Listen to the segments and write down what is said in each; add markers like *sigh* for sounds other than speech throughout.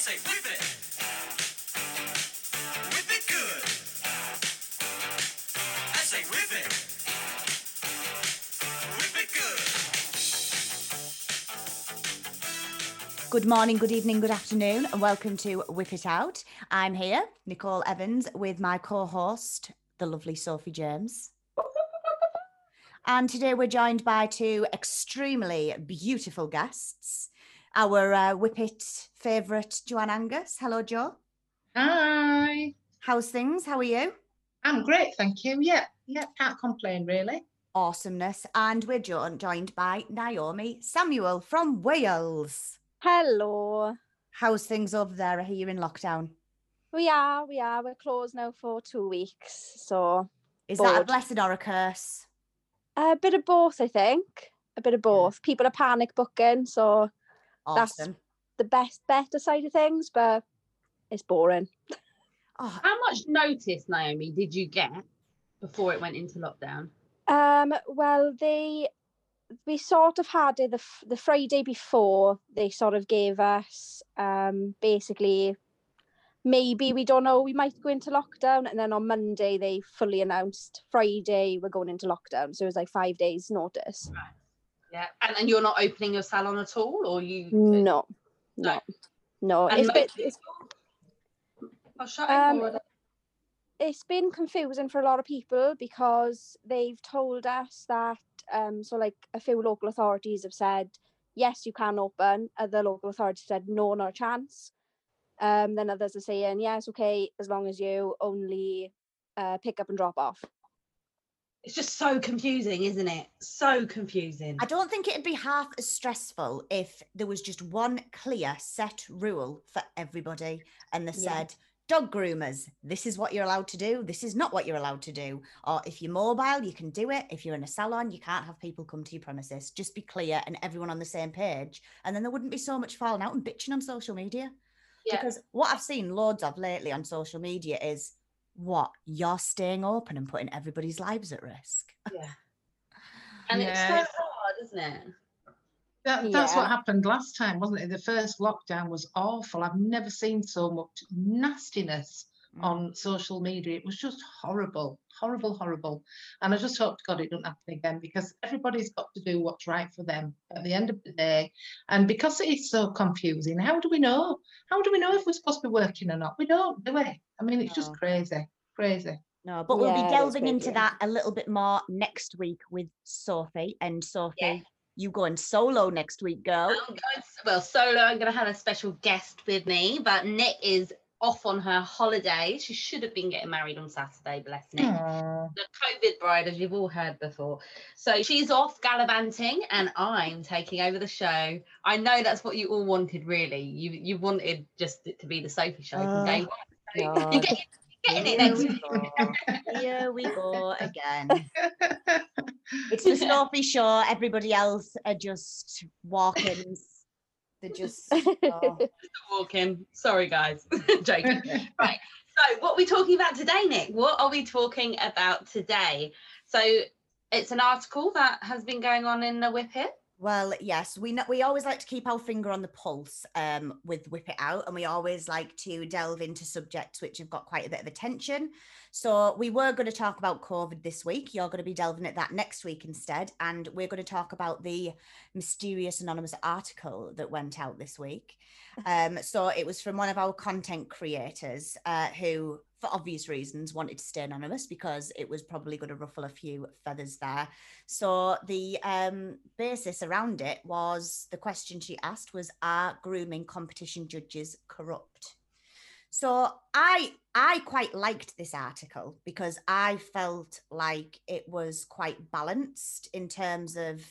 say whip it. Whip it good. I say whip it. Whip it good. Good morning, good evening, good afternoon, and welcome to Whip It Out. I'm here, Nicole Evans, with my co host, the lovely Sophie James. And today we're joined by two extremely beautiful guests. Our uh, Whippet favourite, Joanne Angus. Hello, Joe. Hi. How's things? How are you? I'm great, thank you. Yeah, yeah, can't complain really. Awesomeness. And we're jo- joined by Naomi Samuel from Wales. Hello. How's things over there? I hear you're in lockdown. We are, we are. We're closed now for two weeks. So Is that a Bored. blessing or a curse? a bit of both, I think. A bit of both. People are panic booking, so That's- Awesome. the best better side of things, but it's boring. Oh, How much notice, Naomi, did you get before it went into lockdown? Um, well, they we sort of had it the the Friday before. They sort of gave us um basically maybe we don't know we might go into lockdown, and then on Monday they fully announced Friday we're going into lockdown. So it was like five days notice. Yeah. And, and you're not opening your salon at all, or you? No, No. no, no. And It's bit, it's, Um, it's been confusing for a lot of people because they've told us that um so like a few local authorities have said yes you can open other local authorities said no no chance um then others are saying yes okay as long as you only uh, pick up and drop off It's just so confusing, isn't it? So confusing. I don't think it'd be half as stressful if there was just one clear set rule for everybody and they Yeah. said, dog groomers, this is what you're allowed to do. This is not what you're allowed to do. Or if you're mobile, you can do it. If you're in a salon, you can't have people come to your premises. Just be clear and everyone on the same page. And then there wouldn't be so much falling out and bitching on social media. Yeah. Because what I've seen loads of lately on social media is what you're staying open and putting everybody's lives at risk. yeah. *laughs* And it's so hard, isn't it? That, That's what happened last time, wasn't it? The first lockdown was awful. I've never seen so much nastiness Mm. on social media. It was just horrible, horrible, horrible. And I just hope to God it doesn't happen again because everybody's got to do what's right for them at the end of the day. And because it is so confusing, how do we know? How do we know if we're supposed to be working or not? We don't, do we? I mean, it's just crazy, crazy. No, but we'll Yeah, be delving into crazy. that a little bit more next week with Sophie. And Sophie, you going solo next week, girl. I'm going, well, solo, I'm going to have a special guest with me, but Nick is off on her holiday. She should have been getting married on Saturday, bless Nick. Aw. the COVID bride, as you've all heard before. So she's off gallivanting, and I'm taking over the show. I know that's what you all wanted, really. You you wanted just it to be the Sophie show from day oh, one. You're getting, you're it Here next we. Here we go again. *laughs* It's the Sophie show. Everybody else are just walk-ins. *laughs* They're *laughs* just oh. Walking. Sorry, guys. *laughs* Joking. *laughs* right. So, what are we talking about today, Nick? What are we talking about today? So, it's an article that has been going on in the Whip It. Well, yes, we know, we always like to keep our finger on the pulse um, with Whip It Out, and we always like to delve into subjects which have got quite a bit of attention. So we were going to talk about COVID this week. You're going to be delving at that next week instead, and we're going to talk about the mysterious anonymous article that went out this week. *laughs* Um, so it was from one of our content creators uh, who, for obvious reasons, wanted to stay anonymous because it was probably going to ruffle a few feathers there. So the um, basis around it was the question she asked was, "Are grooming competition judges corrupt?" So I I quite liked this article because I felt like it was quite balanced in terms of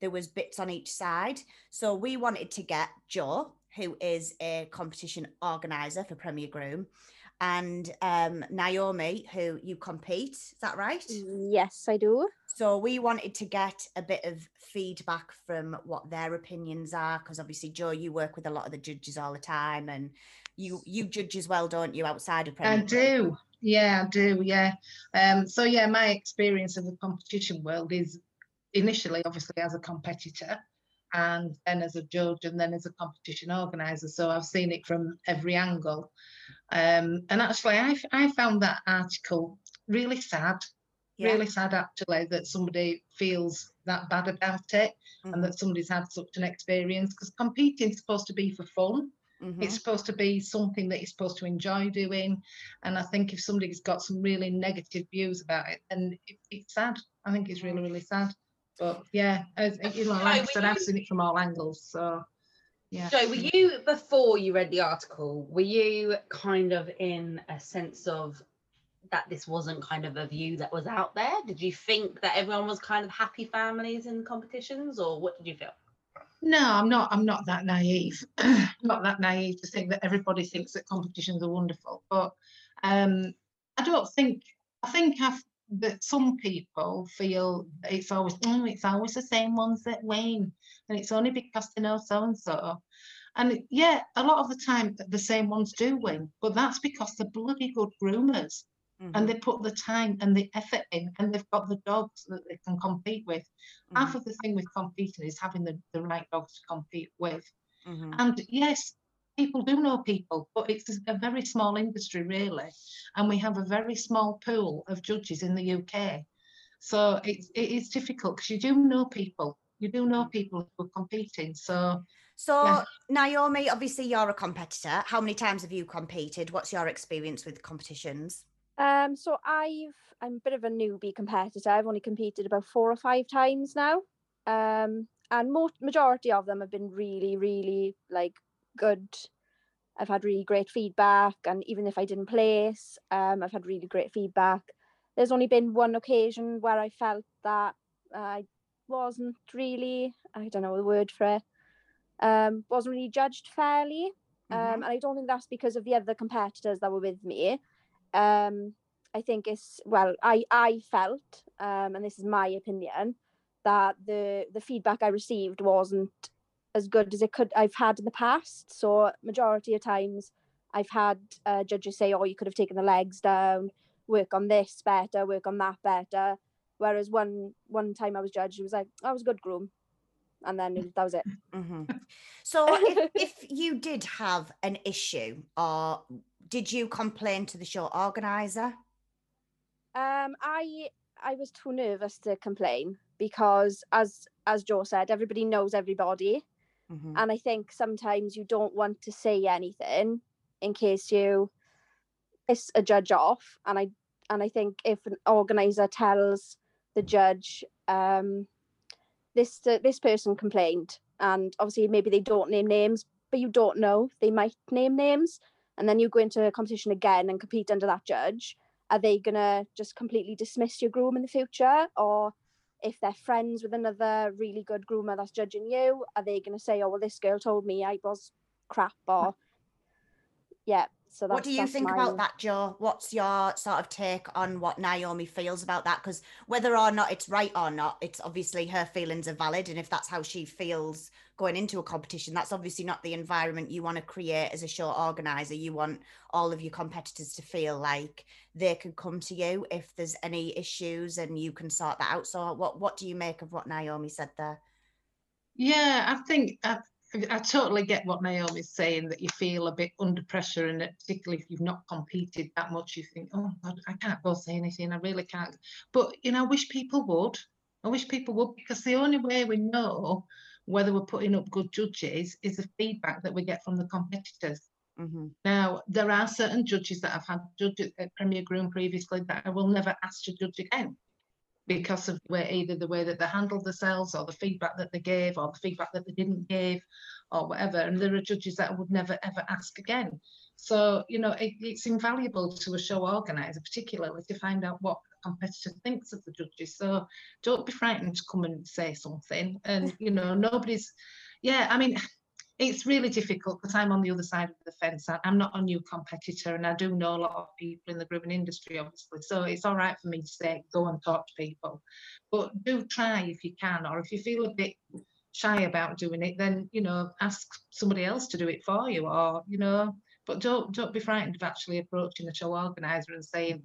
there was bits on each side. So we wanted to get Joe, who is a competition organizer for Premier Groom, and um, Naomi, who you compete. Is that right? yes, I do. So we wanted to get a bit of feedback from what their opinions are, because obviously, Joe, you work with a lot of the judges all the time, and you you judge as well, don't you, outside of I do. Yeah, I do. Yeah. Um, so yeah, my experience of the competition world is initially obviously as a competitor. And then as a judge and then as a competition organizer. So I've seen it from every angle. Um, and actually, I found that article really sad, Yeah. really sad actually, that somebody feels that bad about it Mhm, and that somebody's had such an experience because competing is supposed to be for fun. mhm. It's supposed to be something that you're supposed to enjoy doing. And I think if somebody's got some really negative views about it, then it, it's sad. I think it's really, really sad. But yeah, as, you know, like I said, I've seen it from all angles. So yeah. Joe, were you before you read the article? Were you kind of in a sense of that this wasn't kind of a view that was out there? Did you think that everyone was kind of happy families in competitions, or what did you feel? No, I'm not. I'm not that naive. *clears throat* not that naive to think that everybody thinks that competitions are wonderful. But um, I don't think. I think I've, that some people feel it's always oh, it's always the same ones that win, and it's only because they know so and so. And yeah, a lot of the time the same ones do win, but that's because they're bloody good groomers Mhm, and they put the time and the effort in, and they've got the dogs that they can compete with. Half mhm, of the thing with competing is having the, the right dogs to compete with. mhm. And yes, people do know people, but it's a very small industry, really. And we have a very small pool of judges in the UK. So it's, it is difficult because you do know people. You do know people who are competing. So So, Yeah. Naomi, obviously you're a competitor. How many times have you competed? What's your experience with competitions? Um, so I've I'm a bit of a newbie competitor. I've only competed about four or five times now. Um, and most majority of them have been really, really like good. I've had really great feedback, and even if I didn't place, um, I've had really great feedback. There's only been one occasion where I felt that I wasn't really, I don't know the word for it, um, wasn't really judged fairly. Um, Mhm. and I don't think that's because of the other competitors that were with me. Um, I think it's well, I I felt, um, and this is my opinion, that the the feedback I received wasn't as good as it could I've had in the past. So majority of times, I've had uh, judges say, "Oh, you could have taken the legs down, work on this better, work on that better." Whereas one one time I was judged, it was like, "I was a good groom," and then that was it. hmm *laughs* So, if, if you did have an issue, or did you complain to the show organizer? Um, I I was too nervous to complain because, as as Joe said, everybody knows everybody, Mhm, and I think sometimes you don't want to say anything in case you piss a judge off. And I and I think if an organizer tells the judge, um, this uh, this person complained, and obviously maybe they don't name names, but you don't know they might name names, and then you go into a competition again and compete under that judge are they gonna just completely dismiss your groom in the future or if they're friends with another really good groomer that's judging you are they gonna say oh well this girl told me i was crap or yeah so that's what do you that's think my- about that, Joe? What's your sort of take on what Naomi feels about that? Because whether or not it's right or not, it's obviously her feelings are valid. And if that's how she feels going into a competition, that's obviously not the environment you want to create as a show organizer. You want all of your competitors to feel like they can come to you if there's any issues and you can sort that out. So, what, what do you make of what Naomi said there? Yeah, I think I, I totally get what Naomi's saying that you feel a bit under pressure, and that particularly if you've not competed that much, you think, oh God, I can't go say anything. I really can't. But you know, I wish people would. I wish people would because the only way we know whether we're putting up good judges is the feedback that we get from the competitors. Mm-hmm. Now, there are certain judges that I've had judges at Premier Groom previously that I will never ask to judge again because of where either the way that they handled the themselves or the feedback that they gave or the feedback that they didn't give or whatever. And there are judges that I would never ever ask again. So, you know, it, it's invaluable to a show organizer, particularly to find out what the competitor thinks of the judges. So don't be frightened to come and say something. And, you know, nobody's, yeah, I mean, it's really difficult because I'm on the other side of the fence. I- I'm not a new competitor and I do know a lot of people in the grooming industry, obviously. So it's all right for me to say, go and talk to people. But do try if you can, or if you feel a bit shy about doing it, then, you know, ask somebody else to do it for you or, you know, but don't don't be frightened of actually approaching the show organizer and saying,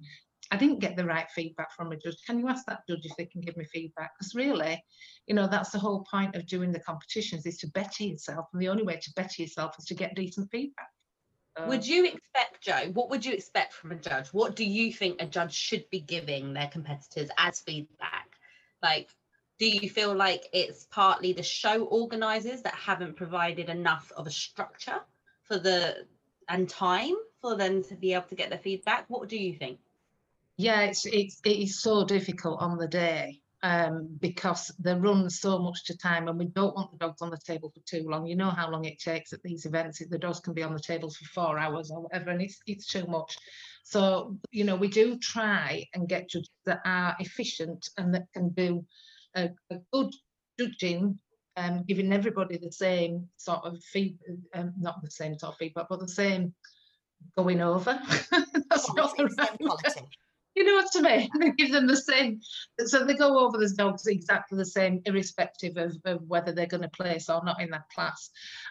I didn't get the right feedback from a judge. Can you ask that judge if they can give me feedback? Because really, you know, that's the whole point of doing the competitions is to better yourself. And the only way to better yourself is to get decent feedback. So- Would you expect, Joe, what would you expect from a judge? What do you think a judge should be giving their competitors as feedback? Like, do you feel like it's partly the show organizers that haven't provided enough of a structure for the and time for them to be able to get their feedback? What do you think? Yeah, it's it's it is so difficult on the day um, because they run so much to time, and we don't want the dogs on the table for too long. You know how long it takes at these events. The dogs can be on the tables for four hours or whatever, and it's it's too much. So you know, we do try and get judges that are efficient and that can do a, a good judging. Um, giving everybody the same sort of feed, um, not the same sort of feedback, but the same going over. That's *laughs* not the right quality. You know what I mean? They *laughs* give them the same, so they go over the dogs exactly the same, irrespective of, of whether they're going to place or not in that class.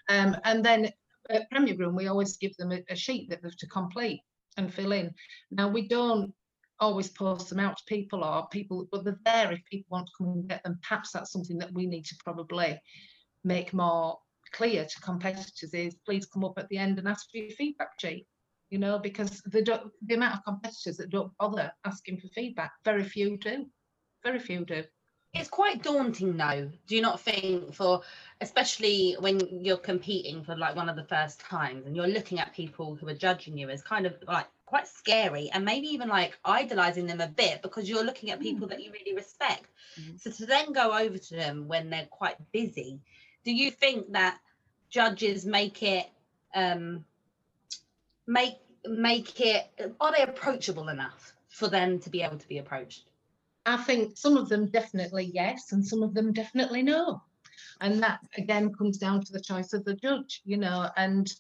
Um, and then at Premier Groom, we always give them a, a sheet that they have to complete and fill in. Now we don't always post them out to people or people, but they're there if people want to come and get them. Perhaps that's something that we need to probably make more clear to competitors is please come up at the end and ask for your feedback sheet you know, because the the amount of competitors that don't bother asking for feedback, very few do. Very few do. It's quite daunting though, do you not think, for especially when you're competing for like one of the first times and you're looking at people who are judging you as kind of like quite scary and maybe even like idolizing them a bit because you're looking at people that you really respect. Mhm. So to then go over to them when they're quite busy, do you think that judges make it um make make it are they approachable enough for them to be able to be approached? I think some of them definitely yes, and some of them definitely no. And that again comes down to the choice of the judge, you know. And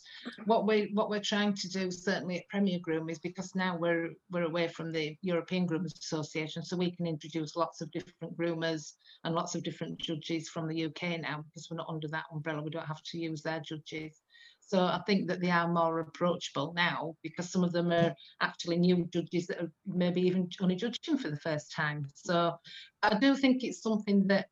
what we what we're trying to do certainly at Premier Groom is because now we're we're away from the European Groomers Association, so we can introduce lots of different groomers and lots of different judges from the UK now because we're not under that umbrella. We don't have to use their judges. So I think that they are more approachable now because some of them are actually new judges that are maybe even only judging for the first time. So I do think it's something that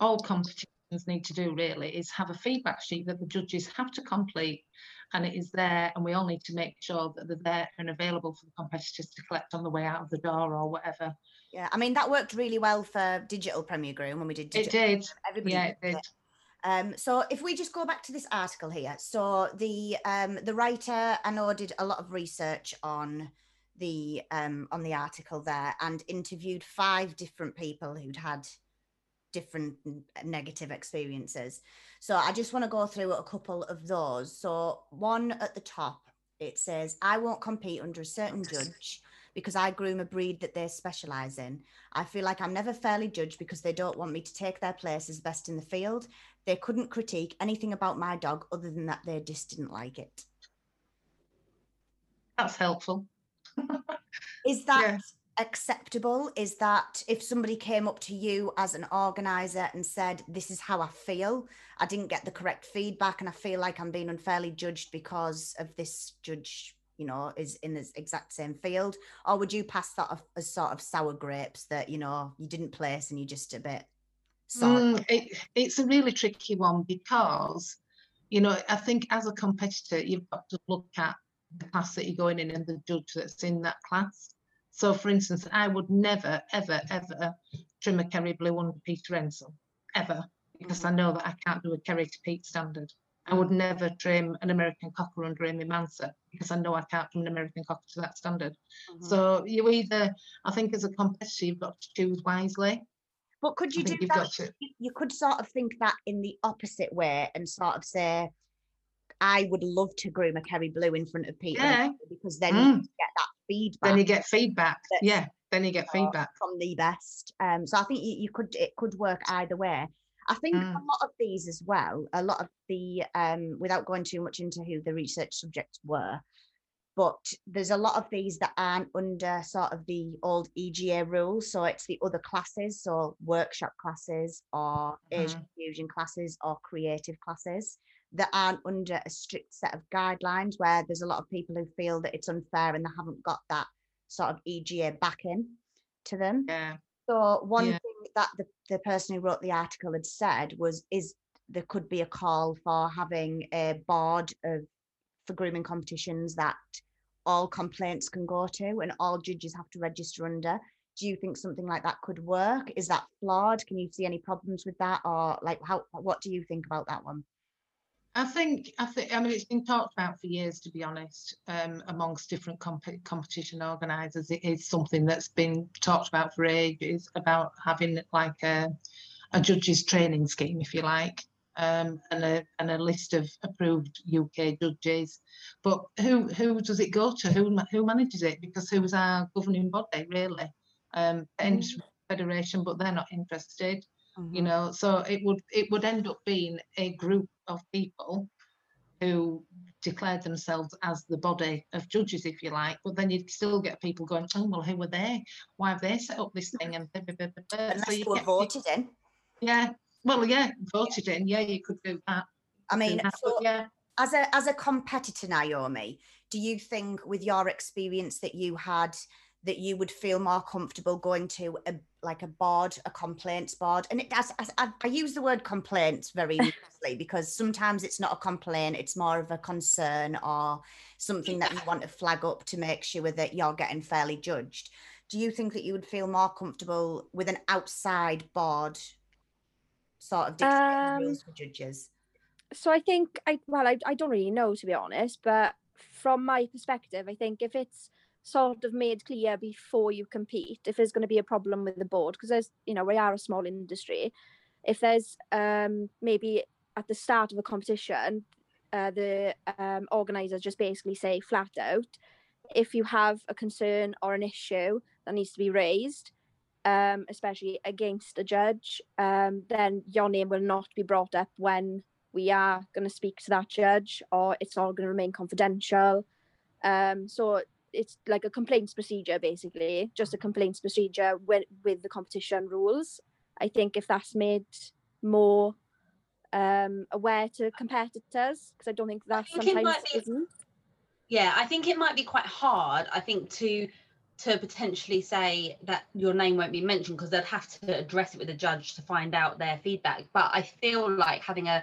all competitions need to do really is have a feedback sheet that the judges have to complete and it is there and we all need to make sure that they're there and available for the competitors to collect on the way out of the door or whatever. Yeah, I mean that worked really well for digital Premier Groom when we did It did. Everybody Yeah, it did. Um, so if we just go back to this article here, so the um, the writer I know did a lot of research on the um, on the article there and interviewed five different people who'd had different negative experiences. So I just want to go through a couple of those. So one at the top, it says, "I won't compete under a certain judge." Because I groom a breed that they specialize in. I feel like I'm never fairly judged because they don't want me to take their place as best in the field. They couldn't critique anything about my dog other than that they just didn't like it. That's helpful. Is *laughs* that Yeah. acceptable? Is that if somebody came up to you as an organizer and said, This is how I feel, I didn't get the correct feedback, and I feel like I'm being unfairly judged because of this judge, you know, is in the exact same field? Or would you pass that off as sort of sour grapes that, you know, you didn't place and you're just a bit? Mm, it, it's a really tricky one because, you know, I think as a competitor, you've got to look at the class that you're going in and the judge that's in that class. So, for instance, I would never, ever, ever trim a Kerry Blue under Peter Ensel, ever, because I know that I can't do a Kerry to Pete standard. I would never trim an American Cocker under Amy Manser because I know I can't do an American Cocker to that standard. Mhm. So, you either, I think, as a competitor, you've got to choose wisely. But could you I do that? to. you- you could sort of think that in the opposite way and sort of say, I would love to groom a Kerry Blue in front of Peter Yeah. Because then you Mm. get that feedback then you get feedback. Yeah, then you get feedback. from the best. Um, so I think you, you could it could work either way. I think Mm. a lot of these as well, a lot of the um, without going too much into who the research subjects were, but there's a lot of these that aren't under sort of the old EGA rules. So it's the other classes, so workshop classes or Asian fusion classes or creative classes that aren't under a strict set of guidelines where there's a lot of people who feel that it's unfair and they haven't got that sort of EGA backing to them. Yeah. So one Yeah. thing that the, the person who wrote the article had said was is there could be a call for having a board of for grooming competitions that all complaints can go to and all judges have to register under. Do you think something like that could work? Is that flawed? Can you see any problems with that? Or like how what do you think about that one? I think, I think, I mean, it's been talked about for years, to be honest, um, amongst different comp- competition organisers. It is something that's been talked about for ages about having like a, a judges training scheme, if you like, um, and a and a list of approved UK judges. But who who does it go to? Who who manages it? Because who's our governing body, really? Um, Tennis Federation, but they're not interested you know so it would it would end up being a group of people who declared themselves as the body of judges if you like but then you'd still get people going oh well who were they? Why have they set up this mm-hmm. thing? And blah, blah, blah, blah, blah." Unless So you get- voted in. yeah. Well yeah voted in. Yeah you could do that. I mean, that, so yeah. as a as a competitor naomi do you think with your experience that you had that you would feel more comfortable going to a like a board a complaints board. And it does I, I use the word complaints very *laughs* loosely because sometimes it's not a complaint it's more of a concern or something that you want to flag up to make sure that you're getting fairly judged. Do you think that you would feel more comfortable with an outside board sort of dictating Um, rules for judges? so I think I well I, I don't really know to be honest, but from my perspective, I think if it's sort of made clear before you compete, if there's going to be a problem with the board, because there's you know we are a small industry, if there's um maybe at the start of a competition, uh, the um, organisers just basically say flat out, if you have a concern or an issue that needs to be raised, um, especially against a judge, um, then your name will not be brought up when we are going to speak to that judge or it's all going to remain confidential. Um, so it's like a complaints procedure, basically, just a complaints procedure with, with the competition rules. I think if that's made more um, aware to competitors, because I don't think that think it sometimes be- isn't. yeah i think it might be quite hard i think to to potentially say that your name won't be mentioned because they'd have to address it with the judge to find out their feedback but i feel like having a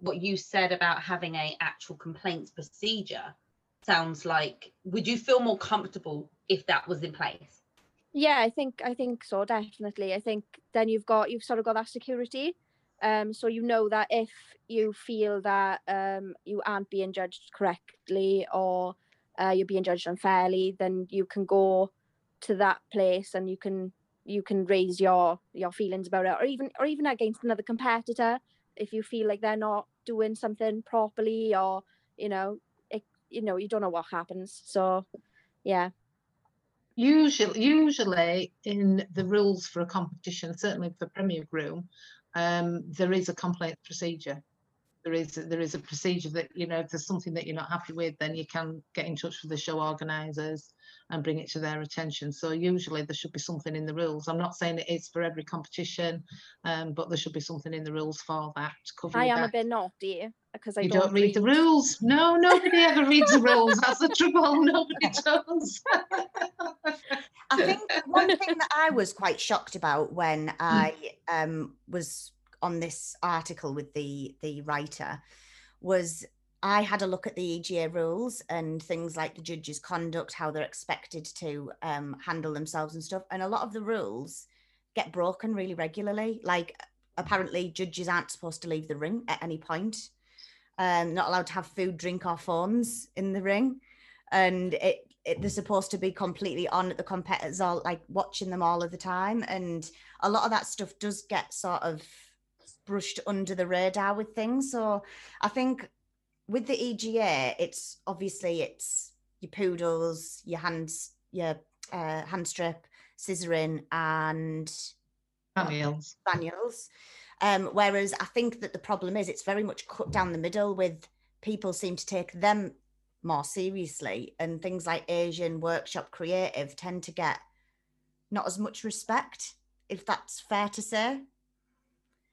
what you said about having a actual complaints procedure sounds like would you feel more comfortable if that was in place Yeah, I think I think so definitely. I think then you've got you've sort of got that security. Um, so you know that if you feel that um you aren't being judged correctly or uh, you're being judged unfairly, then you can go to that place and you can you can raise your your feelings about it, or even or even against another competitor if you feel like they're not doing something properly, or you know, you know, you don't know what happens. So, yeah. usually usually in the rules for a competition certainly for premier groom um there is a complaint procedure there is there is a procedure that you know if there's something that you're not happy with then you can get in touch with the show organizers and bring it to their attention. So usually there should be something in the rules. I'm not saying it is for every competition um but there should be something in the rules for that to cover I you am a back. bit naughty because I you don't, don't read the rules. No nobody ever reads the rules. *laughs* That's the trouble. Nobody does. I think one thing that I was quite shocked about when I um, was on this article with the the writer was I had a look at the EGA rules and things like the judges' conduct, how they're expected to um, handle themselves and stuff, and a lot of the rules get broken really regularly. Like apparently, judges aren't supposed to leave the ring at any point. Um, not allowed to have food, drink, or phones in the ring, and it it, they're supposed to be completely on the competitors all like watching them all of the time and a lot of that stuff does get sort of brushed under the radar with things. So i think with the ega it's obviously it's your poodles your hands your uh, hand strip scissoring and Daniels. spaniels. Um, whereas i think that the problem is it's very much cut down the middle with people seem to take them more seriously and things like asian workshop creative tend to get not as much respect if that's fair to say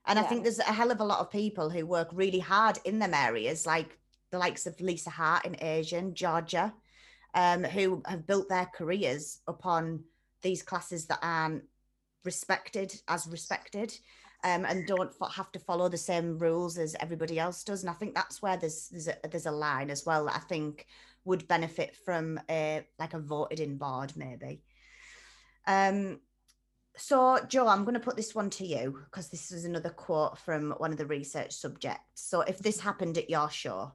and i think there's a hell of a lot of people who work really hard in them areas like the likes of lisa hart in asian georgia um, who have built their careers upon these classes that aren't respected as respected um, and don't have to follow the same rules as everybody else does. And I think that's where there's there's a, there's a line as well. That I think would benefit from a like a voted in board maybe. Um, so Joe, I'm going to put this one to you because this is another quote from one of the research subjects. So if this mm-hmm. happened at your show,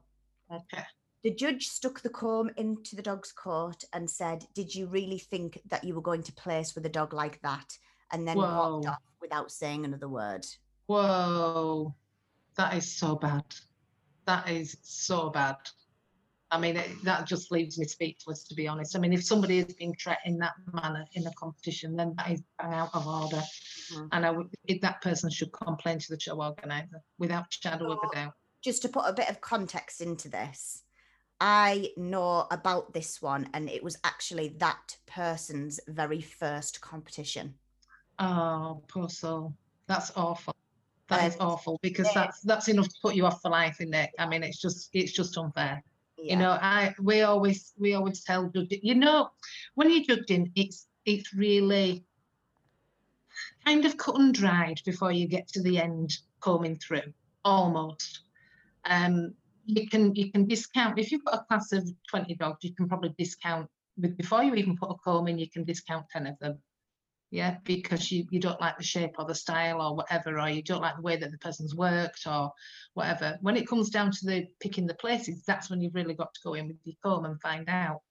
Okay. the judge stuck the comb into the dog's coat and said, "Did you really think that you were going to place with a dog like that?" And then walked Whoa. off without saying another word. Whoa, that is so bad. That is so bad. I mean, it, that just leaves me speechless, to be honest. I mean, if somebody is being treated in that manner in a competition, then that is out of order. Mhm. And I would, that person should complain to the show organizer without shadow of a doubt. just to put a bit of context into this, I know about this one, and it was actually that person's very first competition. Oh, poor soul. That's awful. That is Um, awful because yeah. that's that's enough to put you off for life, isn't it? I mean, it's just it's just unfair. Yeah. You know, I we always we always tell judges, you know, when you're judging, it's it's really kind of cut and dried before you get to the end combing through, almost. Um, you can you can discount if you've got a class of 20 dogs, you can probably discount with before you even put a comb in, you can discount 10 of them. Yeah, because you, you don't like the shape or the style or whatever, or you don't like the way that the person's worked or whatever. When it comes down to the picking the places, that's when you've really got to go in with your comb and find out.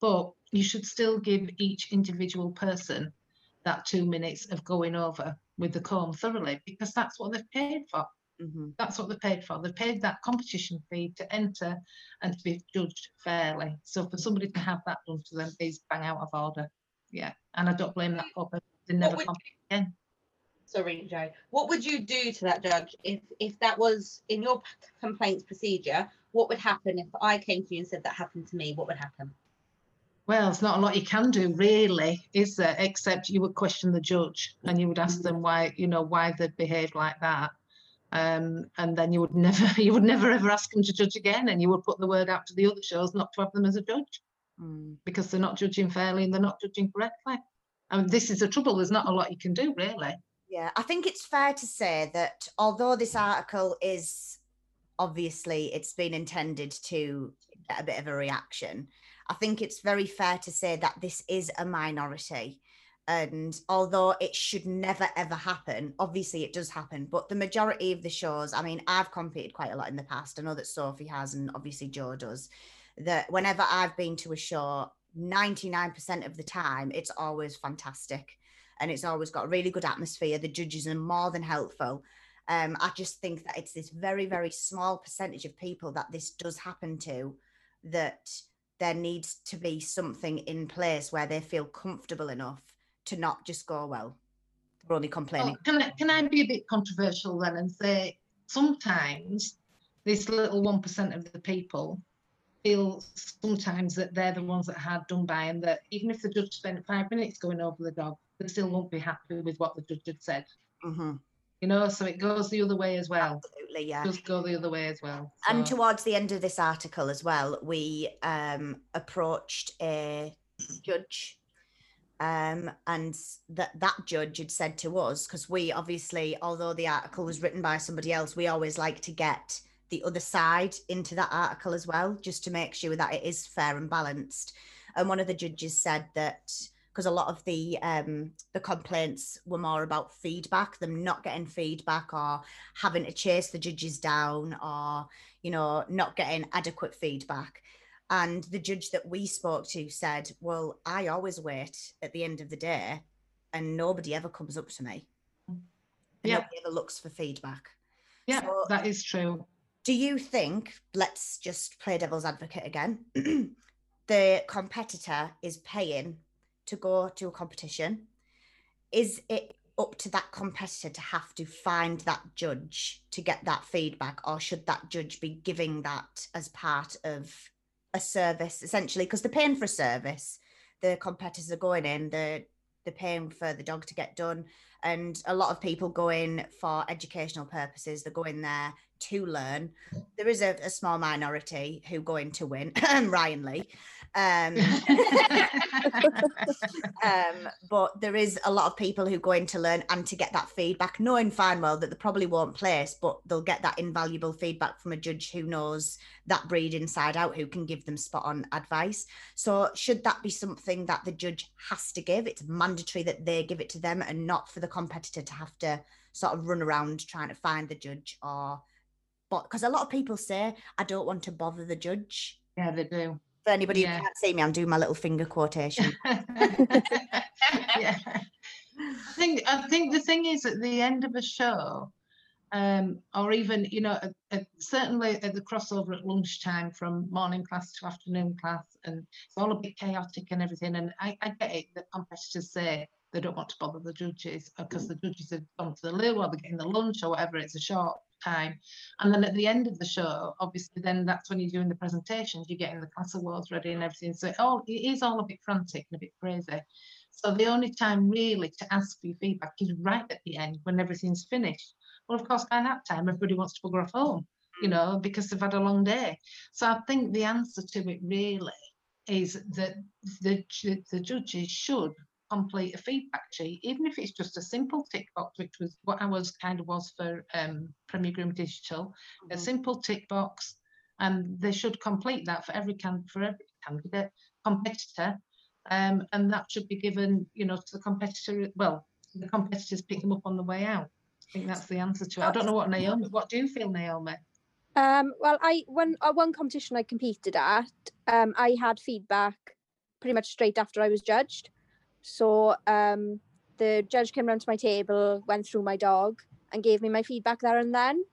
But you should still give each individual person that two minutes of going over with the comb thoroughly because that's what they've paid for. Mhm. That's what they've paid for. They've paid that competition fee to enter and to be judged fairly. So for somebody to have that done to them is bang out of order. Yeah. And I don't blame that person. They never would compete again. Sorry, Joe. What would you do to that judge if if that was in your complaints procedure? What would happen if I came to you and said that happened to me? What would happen? Well, there's not a lot you can do, really, is there? Except you would question the judge and you would ask them why, you know, why they behaved like that. Um, and then you would *laughs* never, you would never ever ask them to judge again, and you would put the word out to the other shows not to have them as a judge Mm. because they're not judging fairly and they're not judging correctly. And this is the trouble. There's not a lot you can do, really. Yeah, I think it's fair to say that although this article is obviously it's been intended to get a bit of a reaction, I think it's very fair to say that this is a minority. And although it should never ever happen, obviously it does happen. But the majority of the shows, I mean, I've competed quite a lot in the past. I know that Sophie has, and obviously Joe does. That whenever I've been to a show, 99% of the time, it's always fantastic and it's always got a really good atmosphere. The judges are more than helpful. Um, I just think that it's this very, very small percentage of people that this does happen to that there needs to be something in place where they feel comfortable enough to not just go, well, they're only complaining. Well, can I, can I be a bit controversial then and say sometimes this little one percent of the people feel sometimes that they're the ones that are hard done by, and that even if the judge spent five minutes going over the dog, they still won't be happy with what the judge had said. Mhm. You know, so it goes the other way as well. Absolutely, yeah. It does go the other way as well. And towards the end of this article as well, we um, approached a judge, um, and that that judge had said to us because we obviously, although the article was written by somebody else, we always like to get the other side into that article as well, just to make sure that it is fair and balanced. And one of the judges said that because a lot of the um, the complaints were more about feedback, them not getting feedback or having to chase the judges down or you know not getting adequate feedback and the judge that we spoke to said well i always wait at the end of the day and nobody ever comes up to me Yeah. nobody ever looks for feedback yeah, so- that is true. Do you think let's just play devil's advocate again *clears throat* the competitor is paying to go to a competition? Is it up to that competitor to have to find that judge to get that feedback or should that judge be giving that as part of a service essentially? Because they're paying for a service. The competitors are going in they're they're paying for the dog to get done and a lot of people go in for educational purposes. They go in there to learn. There is a, a small minority who go in to win *clears throat* ryan lee Um, *laughs* um, but there is a lot of people who go in to learn and to get that feedback, knowing fine well that they probably won't place, but they'll get that invaluable feedback from a judge who knows that breed inside out, who can give them spot on advice. So, should that be something that the judge has to give? It's mandatory that they give it to them and not for the competitor to have to sort of run around trying to find the judge or. But because a lot of people say, I don't want to bother the judge. yeah, they do. For anybody Yeah. who can't see me, I'm doing my little finger quotation. *laughs* yeah. I think I think the thing is at the end of a show, um, or even you know, at, at, certainly at the crossover at lunchtime from morning class to afternoon class, and it's all a bit chaotic and everything. And I, I get it that competitors say they don't want to bother the judges because the judges have gone to the loo or they're getting the lunch or whatever. It's a short time, and then at the end of the show, obviously, then that's when you're doing the presentations, you're getting the class awards ready and everything. So it all it is all a bit frantic and a bit crazy. So the only time really to ask for your feedback is right at the end when everything's finished. Well, of course, by that time, everybody wants to bugger off home, you mm. know, because they've had a long day. So I think the answer to it really is that the, the judges should complete a feedback sheet, even if it's just a simple tick box, which was what ours kind of was for um, Premier Groom Digital, a Mhm. simple tick box, and they should complete that for every can for every candidate competitor, um, and that should be given, you know, to the competitor. Well, the competitors pick them up on the way out. I think that's the answer to it. I don't know what Naomi. What do you feel, Naomi? Um, well, I one uh, one competition I competed at, um, I had feedback pretty much straight after I was judged. So um, the judge came round to my table, went through my dog, and gave me my feedback there and then.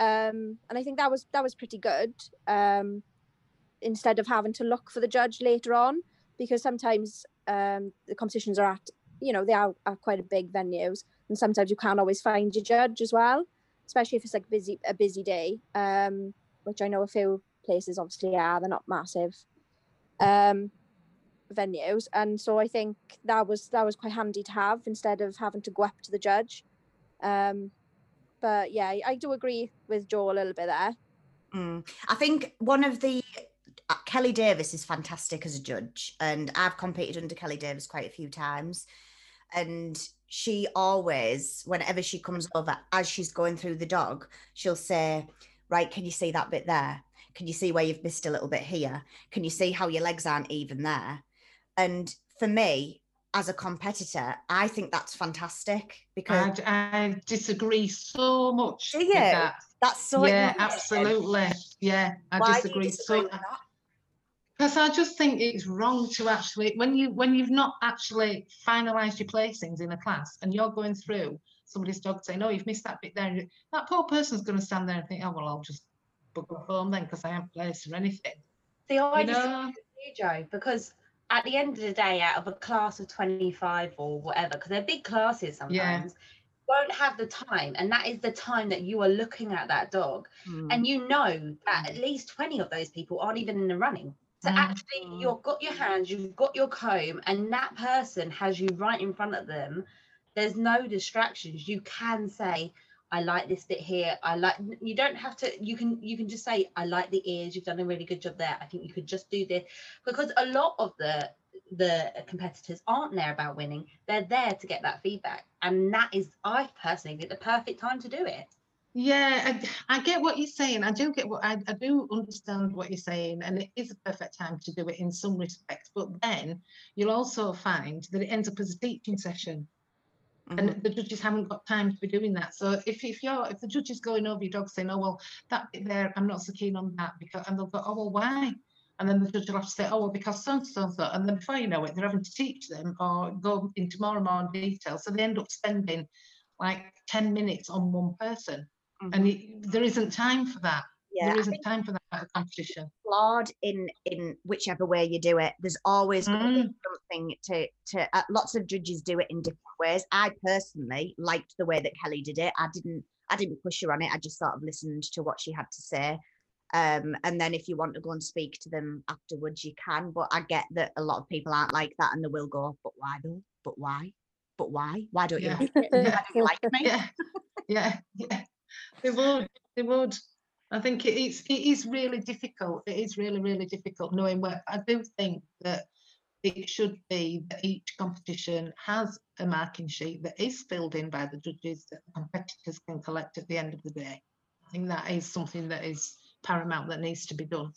Um, and I think that was that was pretty good. Um, instead of having to look for the judge later on, because sometimes um, the competitions are at you know they are, are quite a big venues, and sometimes you can't always find your judge as well especially if it's like busy a busy day um which i know a few places obviously are they're not massive um venues and so i think that was that was quite handy to have instead of having to go up to the judge um but yeah i do agree with joe a little bit there Mm. I think one of the uh, Kelly Davis is fantastic as a judge, and I've competed under Kelly Davis quite a few times. And she always, whenever she comes over, as she's going through the dog, she'll say, Right, can you see that bit there? Can you see where you've missed a little bit here? Can you see how your legs aren't even there? And for me, as a competitor, I think that's fantastic because I, I disagree so much Do with you? that. that's so yeah, absolutely. Yeah, I Why disagree disagree so because I just think it's wrong to actually when you when you've not actually finalised your placings in a class and you're going through somebody's dog saying, "Oh, you've missed that bit there," that poor person's going to stand there and think, "Oh, well, I'll just book off home then because I haven't placed or anything." See, I You know? Joe, because at the end of the day, out of a class of 25 or whatever, because they're big classes sometimes, won't have the time. And that is the time that you are looking at that dog. Mm. And you know that at least 20 of those people aren't even in the running. So Mm. actually, you've got your hands, you've got your comb, and that person has you right in front of them. There's no distractions. You can say, I like this bit here. I like you don't have to you can you can just say I like the ears. You've done a really good job there. I think you could just do this because a lot of the the competitors aren't there about winning. They're there to get that feedback. And that is I personally think the perfect time to do it. Yeah, I, I get what you're saying. I do get what I, I do understand what you're saying, and it is a perfect time to do it in some respects. But then you'll also find that it ends up as a teaching session. Mhm. and the judges haven't got time to be doing that. So if, if you're if the judge is going over your dog saying, oh well, that bit there, I'm not so keen on that because and they'll go, oh well, why? And then the judge will have to say, oh well, because so and so and so, and then before you know it, they're having to teach them or go into more and more detail. So they end up spending like 10 minutes on one person. And it, there isn't time for that. yeah, there isn't time for that at a competition. flawed in in whichever way you do it. There's always Mm. something to to. Uh, lots of judges do it in different ways. I personally liked the way that Kelly did it. I didn't I didn't push her on it. I just sort of listened to what she had to say. Um, and then if you want to go and speak to them afterwards, you can. But I get that a lot of people aren't like that, and they will go, "But why though? But why? But why? Why don't Yeah. you like it? Why don't you *laughs* like me?" Yeah, yeah, yeah. They would, they would. I think it is it is really difficult. It is really, really difficult knowing where I do think that it should be that each competition has a marking sheet that is filled in by the judges that the competitors can collect at the end of the day. I think that is something that is paramount that needs to be done.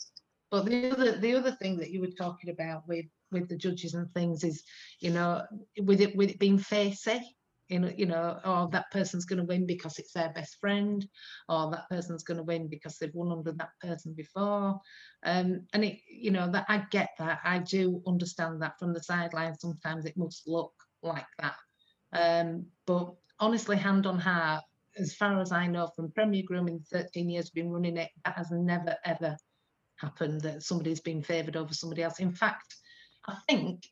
But the other the other thing that you were talking about with with the judges and things is, you know, with it with it being facey, you know, you know, oh that person's going to win because it's their best friend, or that person's going to win because they've won under that person before. Um, and it, you know, that I get that. I do understand that from the sideline. Sometimes it must look like that. Um, but honestly, hand on heart, as far as I know, from Premier Grooming, 13 years been running it, that has never ever happened that somebody's been favoured over somebody else. In fact, I think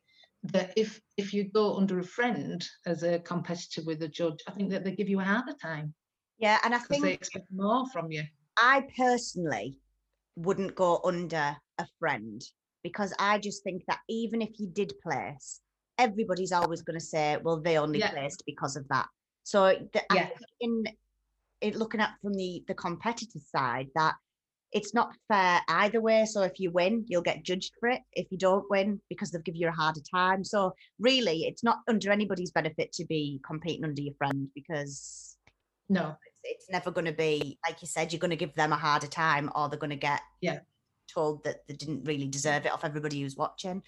that if if you go under a friend as a competitor with a judge, I think that they give you a harder time Yeah, and I think they expect more from you. I personally wouldn't go under a friend because I just think that even if you did place, everybody's always going to say, well, they only Yeah. placed because of that. So the, I Yeah. think in it looking at from the the competitor side, that it's not fair either way. So if you win, you'll get judged for it. If you don't win, because they'll give you a harder time. So really, it's not under anybody's benefit to be competing under your friend because No, it's, it's never going to be like you said you're going to give them a harder time or they're going to get Yeah. told that they didn't really deserve it off everybody who's watching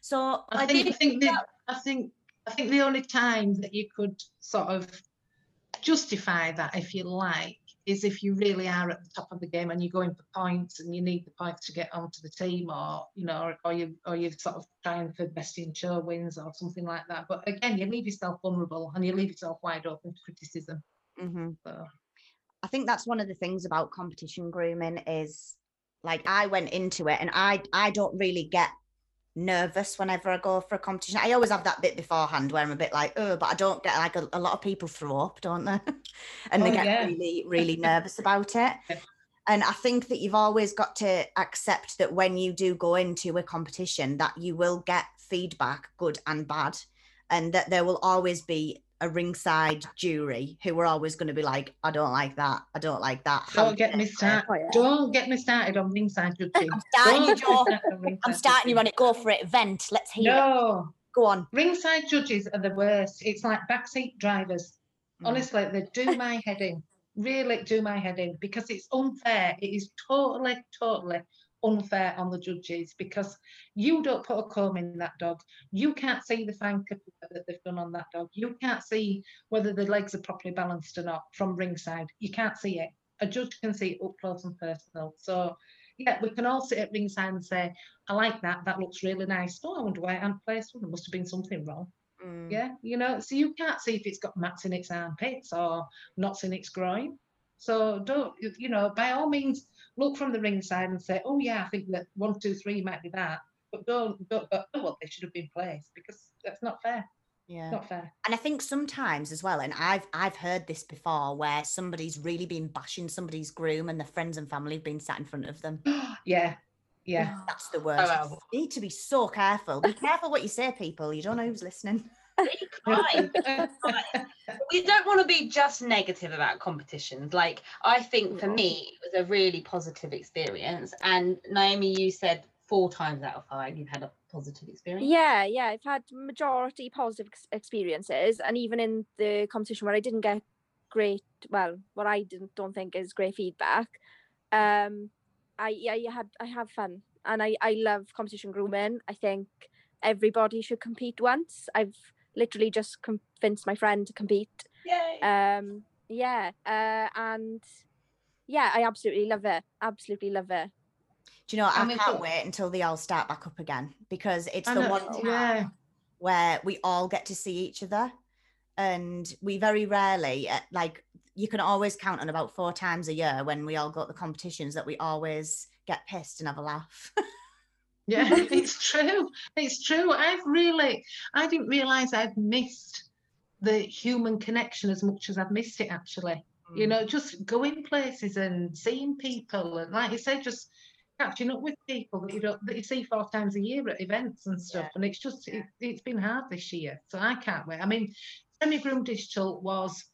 so I, I think I think think the, I think I think the only time that you could sort of justify that, if you like, is if you really are at the top of the game and you're going for points and you need the points to get onto the team, or you know, or, or you or you're sort of trying for best in show wins or something like that. But again, you leave yourself vulnerable and you leave yourself wide open to criticism. mhm. So i think that's one of the things about competition grooming is like i went into it and i i don't really get nervous whenever i go for a competition. I always have that bit beforehand where i'm a bit like oh but i don't get like a, a lot of people throw up don't they? *laughs* And they Oh, get yeah. really *laughs* really nervous about it. And i think that you've always got to accept that when you do go into a competition that you will get feedback good and bad and that there will always be a ringside jury who are always going to be like i don't like that i don't like that How don't get me dare started. Oh, yeah. Don't get me started on ringside judging. *laughs* i'm starting you Don't get me Joe. on i'm starting you judging. on it go for it vent let's hear it No, go on ringside judges are the worst. It's like backseat drivers. Mm. Honestly, they do *laughs* my head in. Really do my head in because it's unfair. It is totally, totally unfair on the judges because you don't put a comb in that dog. You can't see the fine clip that they've done on that dog. You can't see whether the legs are properly balanced or not from ringside. You can't see it. A judge can see it up close and personal. So yeah, we can all sit at ringside and say, I like that. That looks really nice. Oh, I wonder why I hadn't placed one. There must have been something wrong. Mm. Yeah, you know, so you can't see if it's got mats in its armpits or knots in its groin. So don't, you know, by all means, look from the ringside and say, oh yeah, I think that one, two, three might be that. But don't, don't go, oh well, they should have been placed because that's not fair. yeah Not fair. and i think sometimes as well and i've i've heard this before where somebody's really been bashing somebody's groom and the friends and family have been sat in front of them *gasps* yeah, yeah. that's the oh, worst wow. you need to be so careful be careful what you say people you don't know who's listening Be kind. we don't want to be just negative about competitions. Like I think for me, it was a really positive experience. And Naomi, you said four times out of five you've had a positive experience. Yeah, yeah, I've had majority positive ex- experiences, and even in the competition where I didn't get great, well, what I didn't don't think is great feedback. Um, I yeah, I had I have fun, and I I love competition grooming. I think everybody should compete once. I've literally just convinced my friend to compete. Yay. Um, yeah, uh, and yeah, I absolutely love it. Absolutely love it. do you know i, I mean, can't wait until they all start back up again because it's I the know, one time yeah. where we all get to see each other and we very rarely uh, like you can always count on about four times a year when we all go to the competitions that we always get pissed and have a laugh *laughs* Yeah, *laughs* *laughs* it's true. It's true. I've really, I didn't realize I'd missed the human connection as much as I've missed it actually. You know, just going places and seeing people and like you said, just catching up with people that you don't that you see four times a year at events and stuff. And it's just it, it's been hard this year. So I can't wait. I mean, semi groom Digital was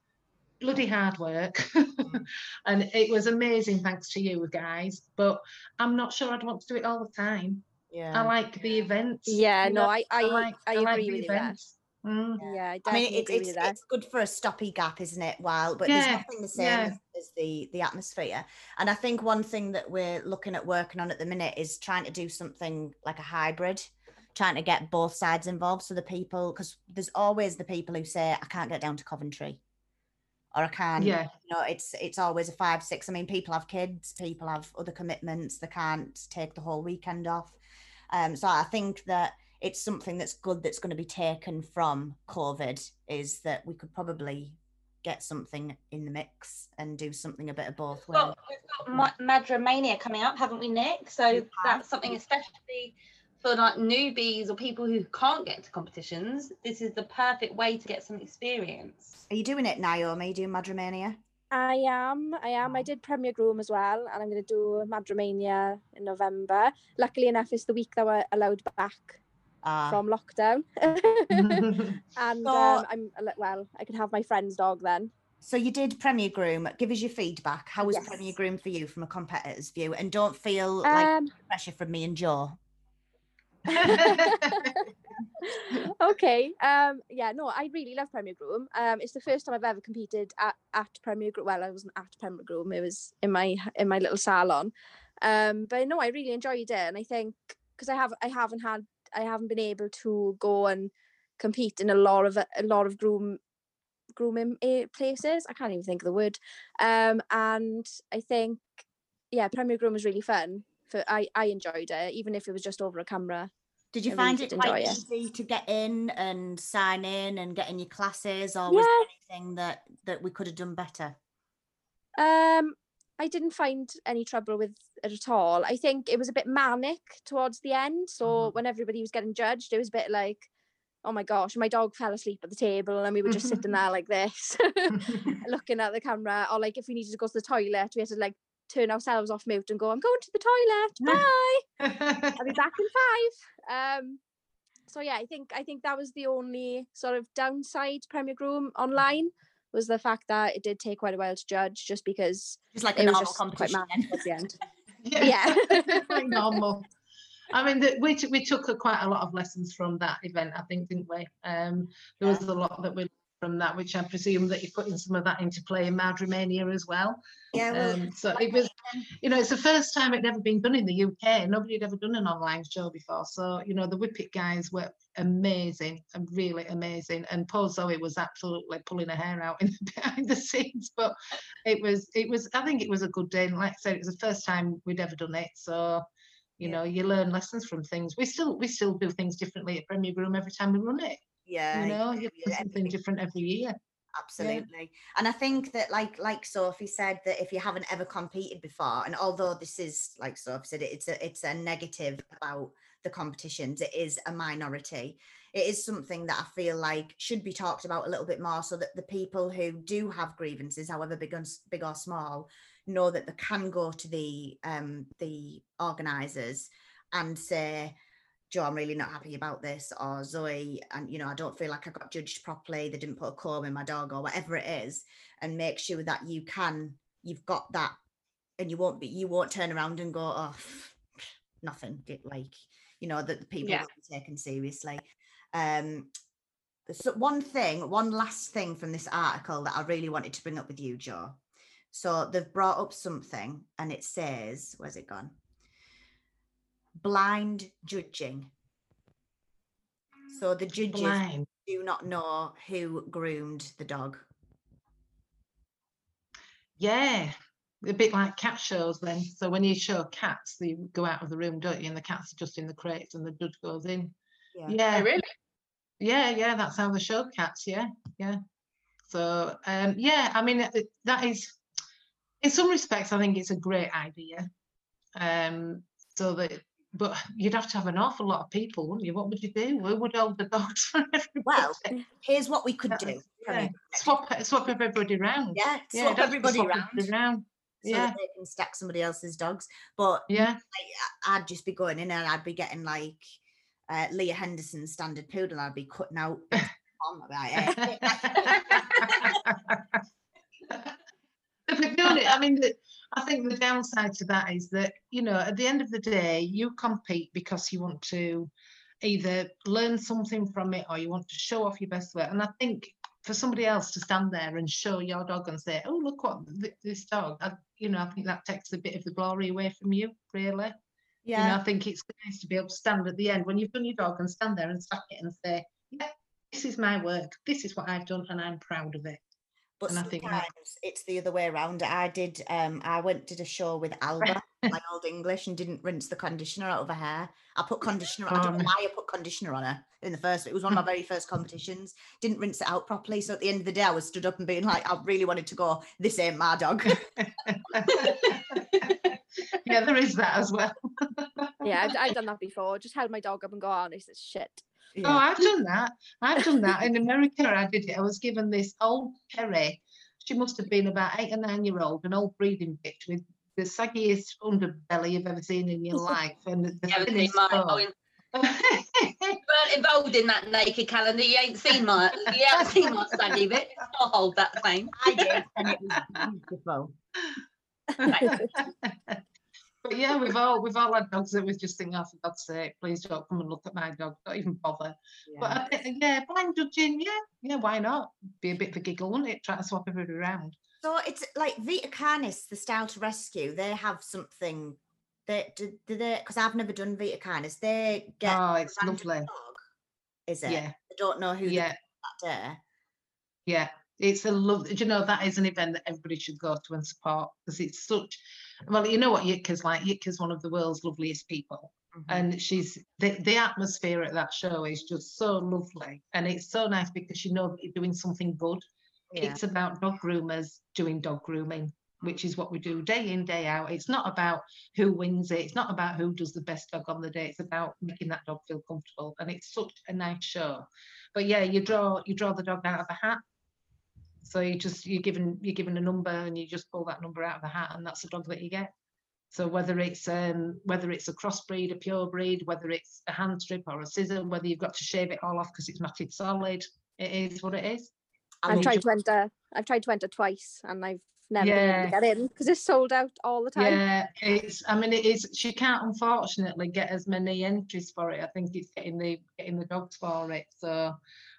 bloody hard work. Mm. *laughs* and it was amazing thanks to you guys. But I'm not sure I'd want to do it all the time. Yeah. I like the events. Yeah, you no, know, I I, like, I, like agree the with you there. Mm. Yeah, I I mean, it's it's, it's good for a stoppy gap, isn't it? While, but Yeah, there's nothing the same yeah. as, as the the atmosphere. And I think one thing that we're looking at working on at the minute is trying to do something like a hybrid, trying to get both sides involved. So the people, because there's always the people who say, "I can't get down to Coventry," or "I can't." Yeah, You know, it's it's always a five six. I mean, people have kids, people have other commitments. They can't take the whole weekend off. Um, so I think that it's something that's good that's going to be taken from COVID is that we could probably get something in the mix and do something a bit of both. Well, we've got Ma- Madramania coming up, haven't we, Nick? So that's something especially for like newbies or people who can't get to competitions. This is the perfect way to get some experience. Are you doing it, Naomi? Are you doing Madramania? I am. I am. I did Premier Groom as well, and I'm going to do Madramania in November. Luckily enough, it's the week that we're allowed back Ah, from lockdown, *laughs* *laughs* and So- um, I'm well. I can have my friend's dog then. so you did Premier Groom. Give us your feedback. How was Yes. Premier Groom for you from a competitor's view? And don't feel like Um, pressure from me and Joe. *laughs* *laughs* okay. Um. Yeah. No, I really love Premier Groom. Um. It's the first time I've ever competed at, at Premier Groom. Well, I wasn't at Premier Groom. It was in my in my little salon. Um. But no, I really enjoyed it, and I think because I have I haven't had I haven't been able to go and compete in a lot of a lot of groom grooming eh, places. I can't even think of the word. Um. And I think yeah, Premier Groom was really fun. For I I enjoyed it, even if it was just over a camera. Did you I find did it quite it. easy to get in and sign in and get in your classes, or was there anything that that we could have done better? Um, I didn't find any trouble with it at all. I think it was a bit manic towards the end. So Mhm. when everybody was getting judged, it was a bit like, oh my gosh, my dog fell asleep at the table and we were just sitting *laughs* there like this, *laughs* *laughs* looking at the camera. Or like if we needed to go to the toilet, we had to like turn ourselves off mute and go, I'm going to the toilet. Bye. I'll be back in *laughs* five. Um, so yeah, I think I think that was the only sort of downside to Premier Groom online was the fact that it did take quite a while to judge, just because Just like a it was normal competition. towards the end. *laughs* yeah. Yeah. *laughs* normal. I mean, the, we t- we took a, quite a lot of lessons from that event, I think, didn't we? Um, there was a lot that we from that, which I presume that you're putting some of that into play in Madramania as well. Yeah, well, Um, so it was, you know, it's the first time it'd ever been done in the UK. Nobody had ever done an online show before. So, you know, the Whippet guys were amazing and really amazing. And poor Zoe was absolutely pulling her hair out in the, *laughs* behind the scenes. But it was, it was, I think it was a good day. And like I said, it was the first time we'd ever done it. So, you know, you learn lessons from things. We still, we still do things differently at Premier Groom every time we run it. Yeah, You know, you yeah, something everything- different every year. absolutely. And I think that, like, like Sophie said, that if you haven't ever competed before, and although this is, like Sophie said, it's a it's a negative about the competitions, it is a minority. It is something that I feel like should be talked about a little bit more, so that the people who do have grievances, however big or, big or small, know that they can go to the um the organisers and say Joe, I'm really not happy about this, or Zoe, and you know, I don't feel like I got judged properly. They didn't put a comb in my dog, or whatever it is, and make sure that you can, you've got that, and you won't be, you won't turn around and go, oh, *sighs* nothing, get like, you know, that the people Yeah. will be taken seriously. Um, so one thing, one last thing from this article that I really wanted to bring up with you, Joe. So they've brought up something, and it says, where's it gone? Blind judging. So the judges Blind. do not know who groomed the dog. Yeah, a bit like cat shows then. So when you show cats, you go out of the room, don't you? And the cats are just in the crates and the judge goes in. Yeah. Oh, really? Yeah, yeah, that's how they show cats. Yeah, yeah. So um, yeah, I mean that is, in some respects, I think it's a great idea. Um, so that, but you'd have to have an awful lot of people, wouldn't you? What would you do? Who would hold the dogs *laughs* for everybody? Well, here's what we could That do. yeah, swap swap everybody round. Yeah, Yeah, swap everybody swap around everybody round. so Yeah, they can stack somebody else's dogs. But yeah. I- I'd just be going in and I'd be getting like uh, Leah Henderson's standard poodle. I'd be cutting out. *laughs* on, like, *laughs* eh, it- I mean, the, I think the downside to that is that you know, at the end of the day, you compete because you want to either learn something from it or you want to show off your best work. And I think for somebody else to stand there and show your dog and say, "Oh, look what th- this dog," I, you know, I think that takes a bit of the glory away from you, really. You know, Yeah. I think it's nice to be able to stand at the end when you've done your dog and stand there and stack it and say, "Yeah, this is my work. This is what I've done, and I'm proud of it." But And I sometimes think it's the other way around. I did. Um, I went did a show with Alba, *laughs* my old English, and didn't rinse the conditioner out of her hair. I put conditioner. I don't know why I put conditioner on her in the first. It was one of my very first *laughs* competitions. Didn't rinse it out properly. So at the end of the day, I was stood up and being like, I really wanted to go. This ain't my dog. *laughs* yeah, there is that as well. Yeah, I've, I've done that before. Just held my dog up and go on. It's shit. Oh, I've done that. I've done that. In America, I did it. I was given this old terrier. She must have been about eight or nine year old, an old breeding bitch with the saggiest underbelly you've ever seen in your life. And the You haven't seen thinnest mine. skull. Oh, you weren't involved in that naked calendar. You ain't seen my. You haven't seen my saggy bit. I'll hold that claim. I did, and it was beautiful. *laughs* but yeah, we've all we've all had dogs that we just think, oh, for God's sake, please don't come and look at my dog. Don't even bother. But Yeah. I think, yeah, blind judging, yeah, yeah, why not? Be a bit of a giggle, wouldn't it? Try to swap everybody around. So it's like Vita Canis, the style to rescue. They have something. that do, do they? Because I've never done Vita Canis. They get oh, it's lovely. dog. Is it? Yeah, I don't know who yeah, that day. yeah. It's a love. You know that is an event that everybody should go to and support because it's such. Well, you know what Yitka's like. Yitka's one of the world's loveliest people. Mhm. and she's the, the atmosphere at that show is just so lovely and it's so nice because you know that you're doing something good Yeah. it's about dog groomers doing dog grooming which is what we do day in day out it's not about who wins it it's not about who does the best dog on the day it's about making that dog feel comfortable and it's such a nice show but yeah you draw you draw the dog out of a hat so you just you're given you're given a number and you just pull that number out of the hat and that's the dog that you get so whether it's um, whether it's a crossbreed, a pure breed, whether it's a hand strip or a scissor, whether you've got to shave it all off because it's matted solid, it is what it is. I I've mean, tried to enter. I've tried to enter twice, and I've never been able to get in because it's sold out all the time. Yeah, it's. I mean, it is. She can't unfortunately get as many entries for it. I think it's getting the getting the dogs for it. So,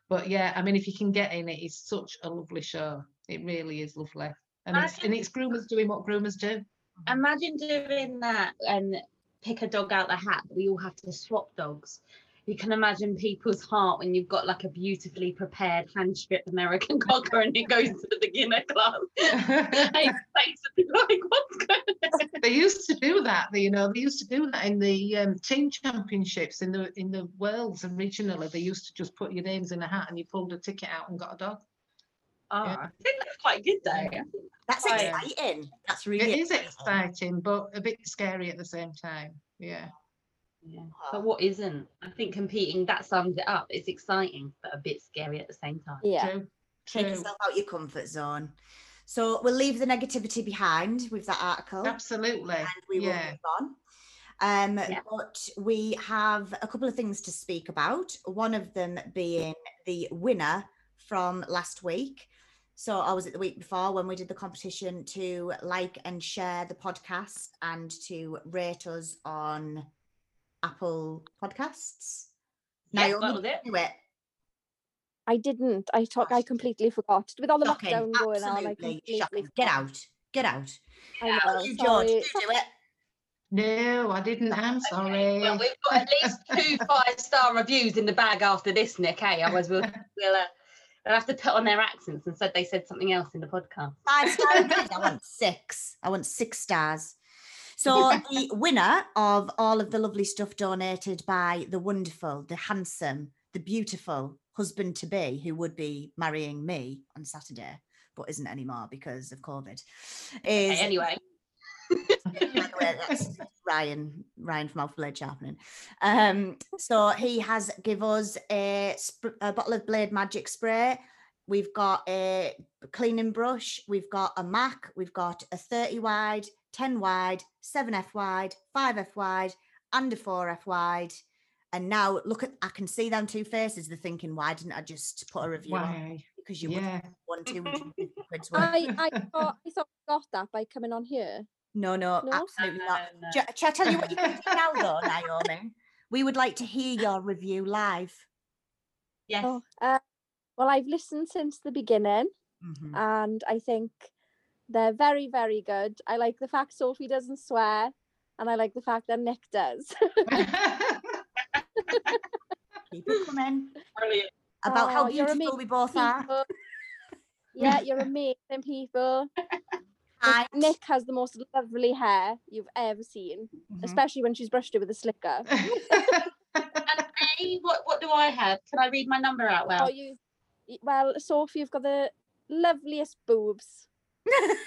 but yeah, I mean, if you can get in, it is such a lovely show. It really is lovely, and it's and it's groomers doing what groomers do. Imagine doing that and pick a dog out the hat. We all have to swap dogs. You can imagine people's heart when you've got like a beautifully prepared hand strip American cocker and it goes to the beginner class. Hey, face would be like, what's going on? they used to do that. They, you know, they used to do that in the um, team championships in the in the worlds originally. They used to just put your names in a hat and you pulled a ticket out and got a dog. Oh, I think that's quite good though. I think That's Right. exciting. That's really It is exciting, but a bit scary at the same time. Yeah. Yeah. But what isn't? I think competing that sums it up. It's exciting, but a bit scary at the same time. Yeah. True. Take yourself out your comfort zone. So we'll leave the negativity behind with that article. Absolutely. and we will Yeah. move on. Um, Yeah. But we have a couple of things to speak about. One of them being the winner from last week. So I was it the week before when we did the competition to like and share the podcast and to rate us on Apple Podcasts. Yeah, Naomi, that was it. do it. I didn't. I talk. I completely forgot. With all the Shocking. lockdown going on, I Absolutely completely shocking. Get out. Get out. I know. you, George, sorry. you do it. No, I didn't. I'm sorry. Well, we've got at least *laughs* two five star reviews in the bag after this, Nick. Hey, otherwise we'll *laughs* we'll, uh, we'll have to put on their accents and said they said something else in the podcast. Five stars. I *laughs* want six. I want six stars. So the winner of all of the lovely stuff donated by the wonderful, the handsome, the beautiful husband to be who would be marrying me on Saturday, but isn't anymore because of COVID. Is anyway, way, that's Ryan, Ryan from Alpha Blade Sharpening. Um, so he has give us a, sp- a bottle of Blade Magic spray. We've got a cleaning brush. We've got a Mac. We've got a 30 wide, 10 wide, 7F wide, 5F wide, and a 4F wide. And now look at I can see them two faces. They're thinking, why didn't I just put a review on? Because you would Yeah. have won 250 quid's *laughs* worth. I, I thought I thought I got that by coming on here. No, no, No? absolutely not. No, no. Sh- Shall I tell you what you can do now, though, *laughs* Naomi? We would like to hear your review live. Yes. Oh, uh, well, I've listened since the beginning, Mhm. and I think they're very, very good. I like the fact Sophie doesn't swear, and I like the fact that Nick does. *laughs* Keep it coming. Brilliant. About how Oh, you're beautiful we both are. Yeah, you're amazing people. Hi. Nick- Nick has the most lovely hair you've ever seen, Mhm. especially when she's brushed it with a slicker. *laughs* And A, what, what do I have? Can I read my number out Oh, well? you, well, Sophie, you've got the loveliest boobs. *laughs*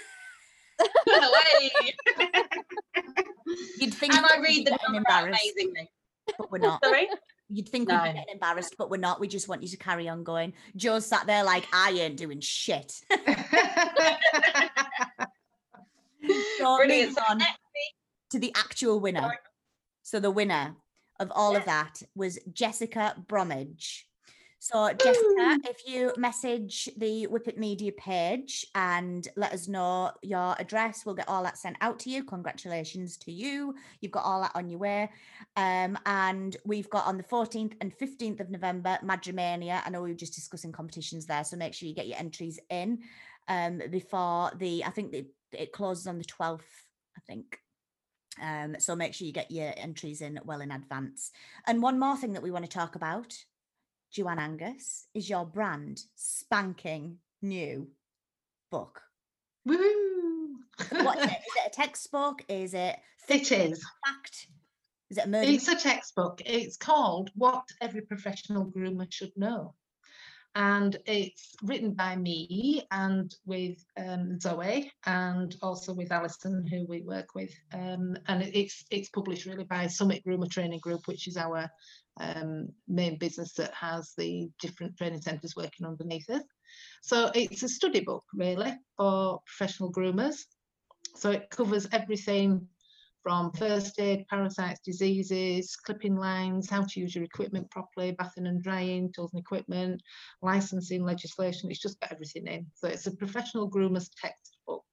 You'd think and I we'd read the number embarrassed, amazingly. but we're not. Sorry? You'd think we'd No. be getting embarrassed, but we're not. We just want you to carry on going. Joe's sat there like, I ain't doing shit. *laughs* So Brilliant. So on to the actual winner. Sorry. So the winner of all of that was Jessica Bromwich. So Jessica, if you message the Whippet Media page and let us know your address, we'll get all that sent out to you. Congratulations to you. You've got all that on your way. Um, and we've got on the 14th and 15th of November, Madramania. I know we were just discussing competitions there, so make sure you get your entries in um, before the, I think it, it closes on the 12th, I think. Um, so make sure you get your entries in well in advance. And one more thing that we want to talk about, Joanne Angus, is your brand spanking new book. Woo! What is it? Is it a textbook? Is it It is. fact? Is it a murder? It's a textbook. It's called What Every Professional Groomer Should Know. And it's written by me and with um, Zoe and also with Alison, who we work with. Um, and it's it's published really by Summit Groomer Training Group, which is our um, main business that has the different training centres working underneath us. So it's a study book really for professional groomers. So it covers everything from first aid, parasites, diseases, clipping lines, how to use your equipment properly, bathing and drying, tools and equipment, licensing legislation. It's just got everything in. So it's a professional groomer's textbook.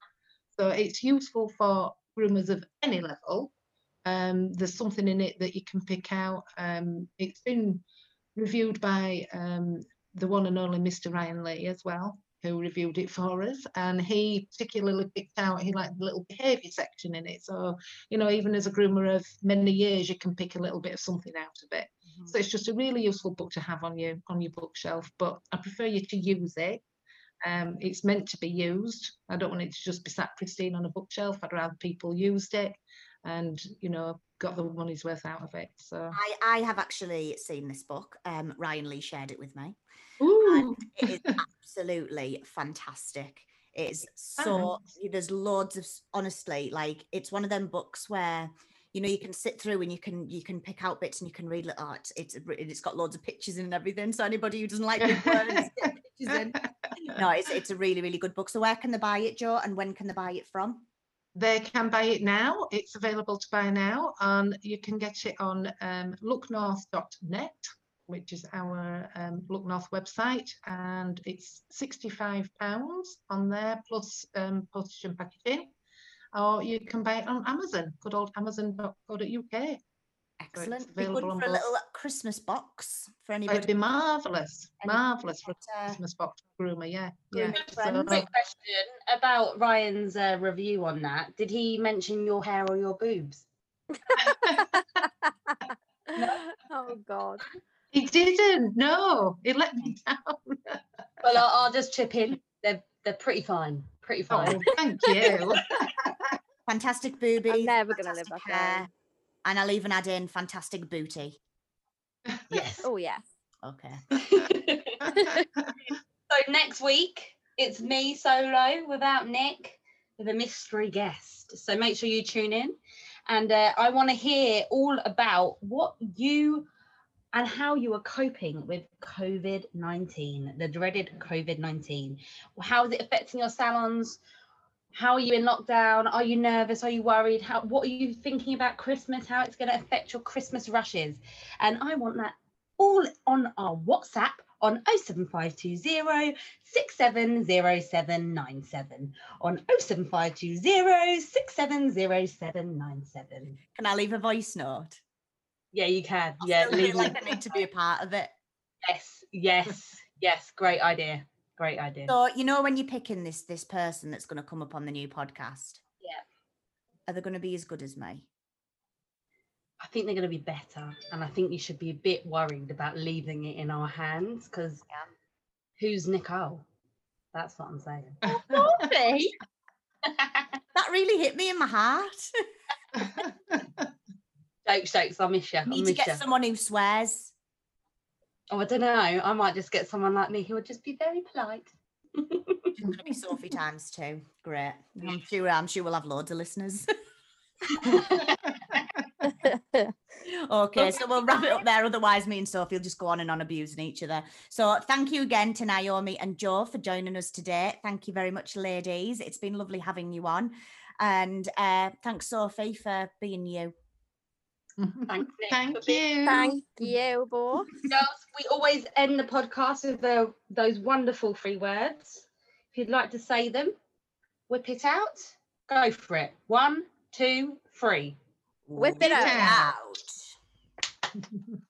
So it's useful for groomers of any level. Um, there's something in it that you can pick out. Um, it's been reviewed by um, the one and only Mr. Ryan Lee as well, who reviewed it for us. And he particularly picked out, he liked the little behaviour section in it. So, you know, even as a groomer of many years, you can pick a little bit of something out of it. Mhm. So it's just a really useful book to have on your on your bookshelf. But I prefer you to use it. Um, it's meant to be used. I don't want it to just be sat pristine on a bookshelf. I'd rather people used it and you know got the money's worth out of it. So I, I have actually seen this book. Um, Ryan Lee shared it with me. Ooh. It is absolutely fantastic. It's so there's loads of honestly like it's one of them books where you know you can sit through and you can you can pick out bits and you can read like oh, it's it's it's got loads of pictures in and everything. So anybody who doesn't like big words, get pictures in. *laughs* No, it's it's a really really good book. So where can they buy it, Joe? And when can they buy it from? They can buy it now. It's available to buy now, and you can get it on um, looknorth.net, which is our um, Look North website, and it's £65 on there plus um, postage and packaging. Or you can buy it on Amazon, good old amazon.co.uk. Excellent. Be good available for a little Christmas box for anybody. It'd be marvellous, marvellous for a uh, Christmas box groomer, yeah. yeah. grooming So- friends. Quick question about Ryan's uh, review on that. Did he mention your hair or your boobs? *laughs* oh God. He didn't, no, he let me *laughs* down. Well, I'll, I'll just chip in. They're they're pretty fine. Pretty fine. Oh, thank you. *laughs* Fantastic boobies. I'm never gonna live fantastic up there. Hair, And I'll even add in fantastic booty. yes. Oh yeah. Okay. *laughs* So next week it's me solo without Nick with a mystery guest. So make sure you tune in, and uh, I want to hear all about what you and how you are coping with COVID nineteen, the dreaded COVID nineteen. How is it affecting your salons? How are you in lockdown? Are you nervous? Are you worried? How what are you thinking about Christmas? How it's going to affect your Christmas rushes? And I want that all on our WhatsApp on 07520 670797 on 07520 670797. Can I leave a voice note? Yeah, you can. I Yeah, leave like. I need to be a part of it. yes, yes, yes. Great idea. Great idea. So you know when you're picking this this person that's going to come up on the new podcast, Yeah. are they going to be as good as me? I think they're going to be better, and I think you should be a bit worried about leaving it in our hands because who's Nicole? That's what I'm saying. Sophie? *laughs* Eh? *laughs* That really hit me in my heart. jokes, jokes. I miss you. I need to get you. someone who swears. Oh, I don't know. I might just get someone like me who would just be very polite. It's going to be Sophie times two. Great. I'm sure. I'm sure we'll have loads of listeners. *laughs* okay, so we'll wrap it up there. Otherwise, me and Sophie will just go on and on abusing each other. So, thank you again to Naomi and Joe for joining us today. Thank you very much, ladies. It's been lovely having you on. And uh, thanks, Sophie, for being you. Thanks, *laughs* Nick, Thank you. Thank you, both. Girls, we always end the podcast with the, those wonderful three words. If you'd like to say them, whip it out. Go for it. One, two, three. Whip it out. out. *laughs*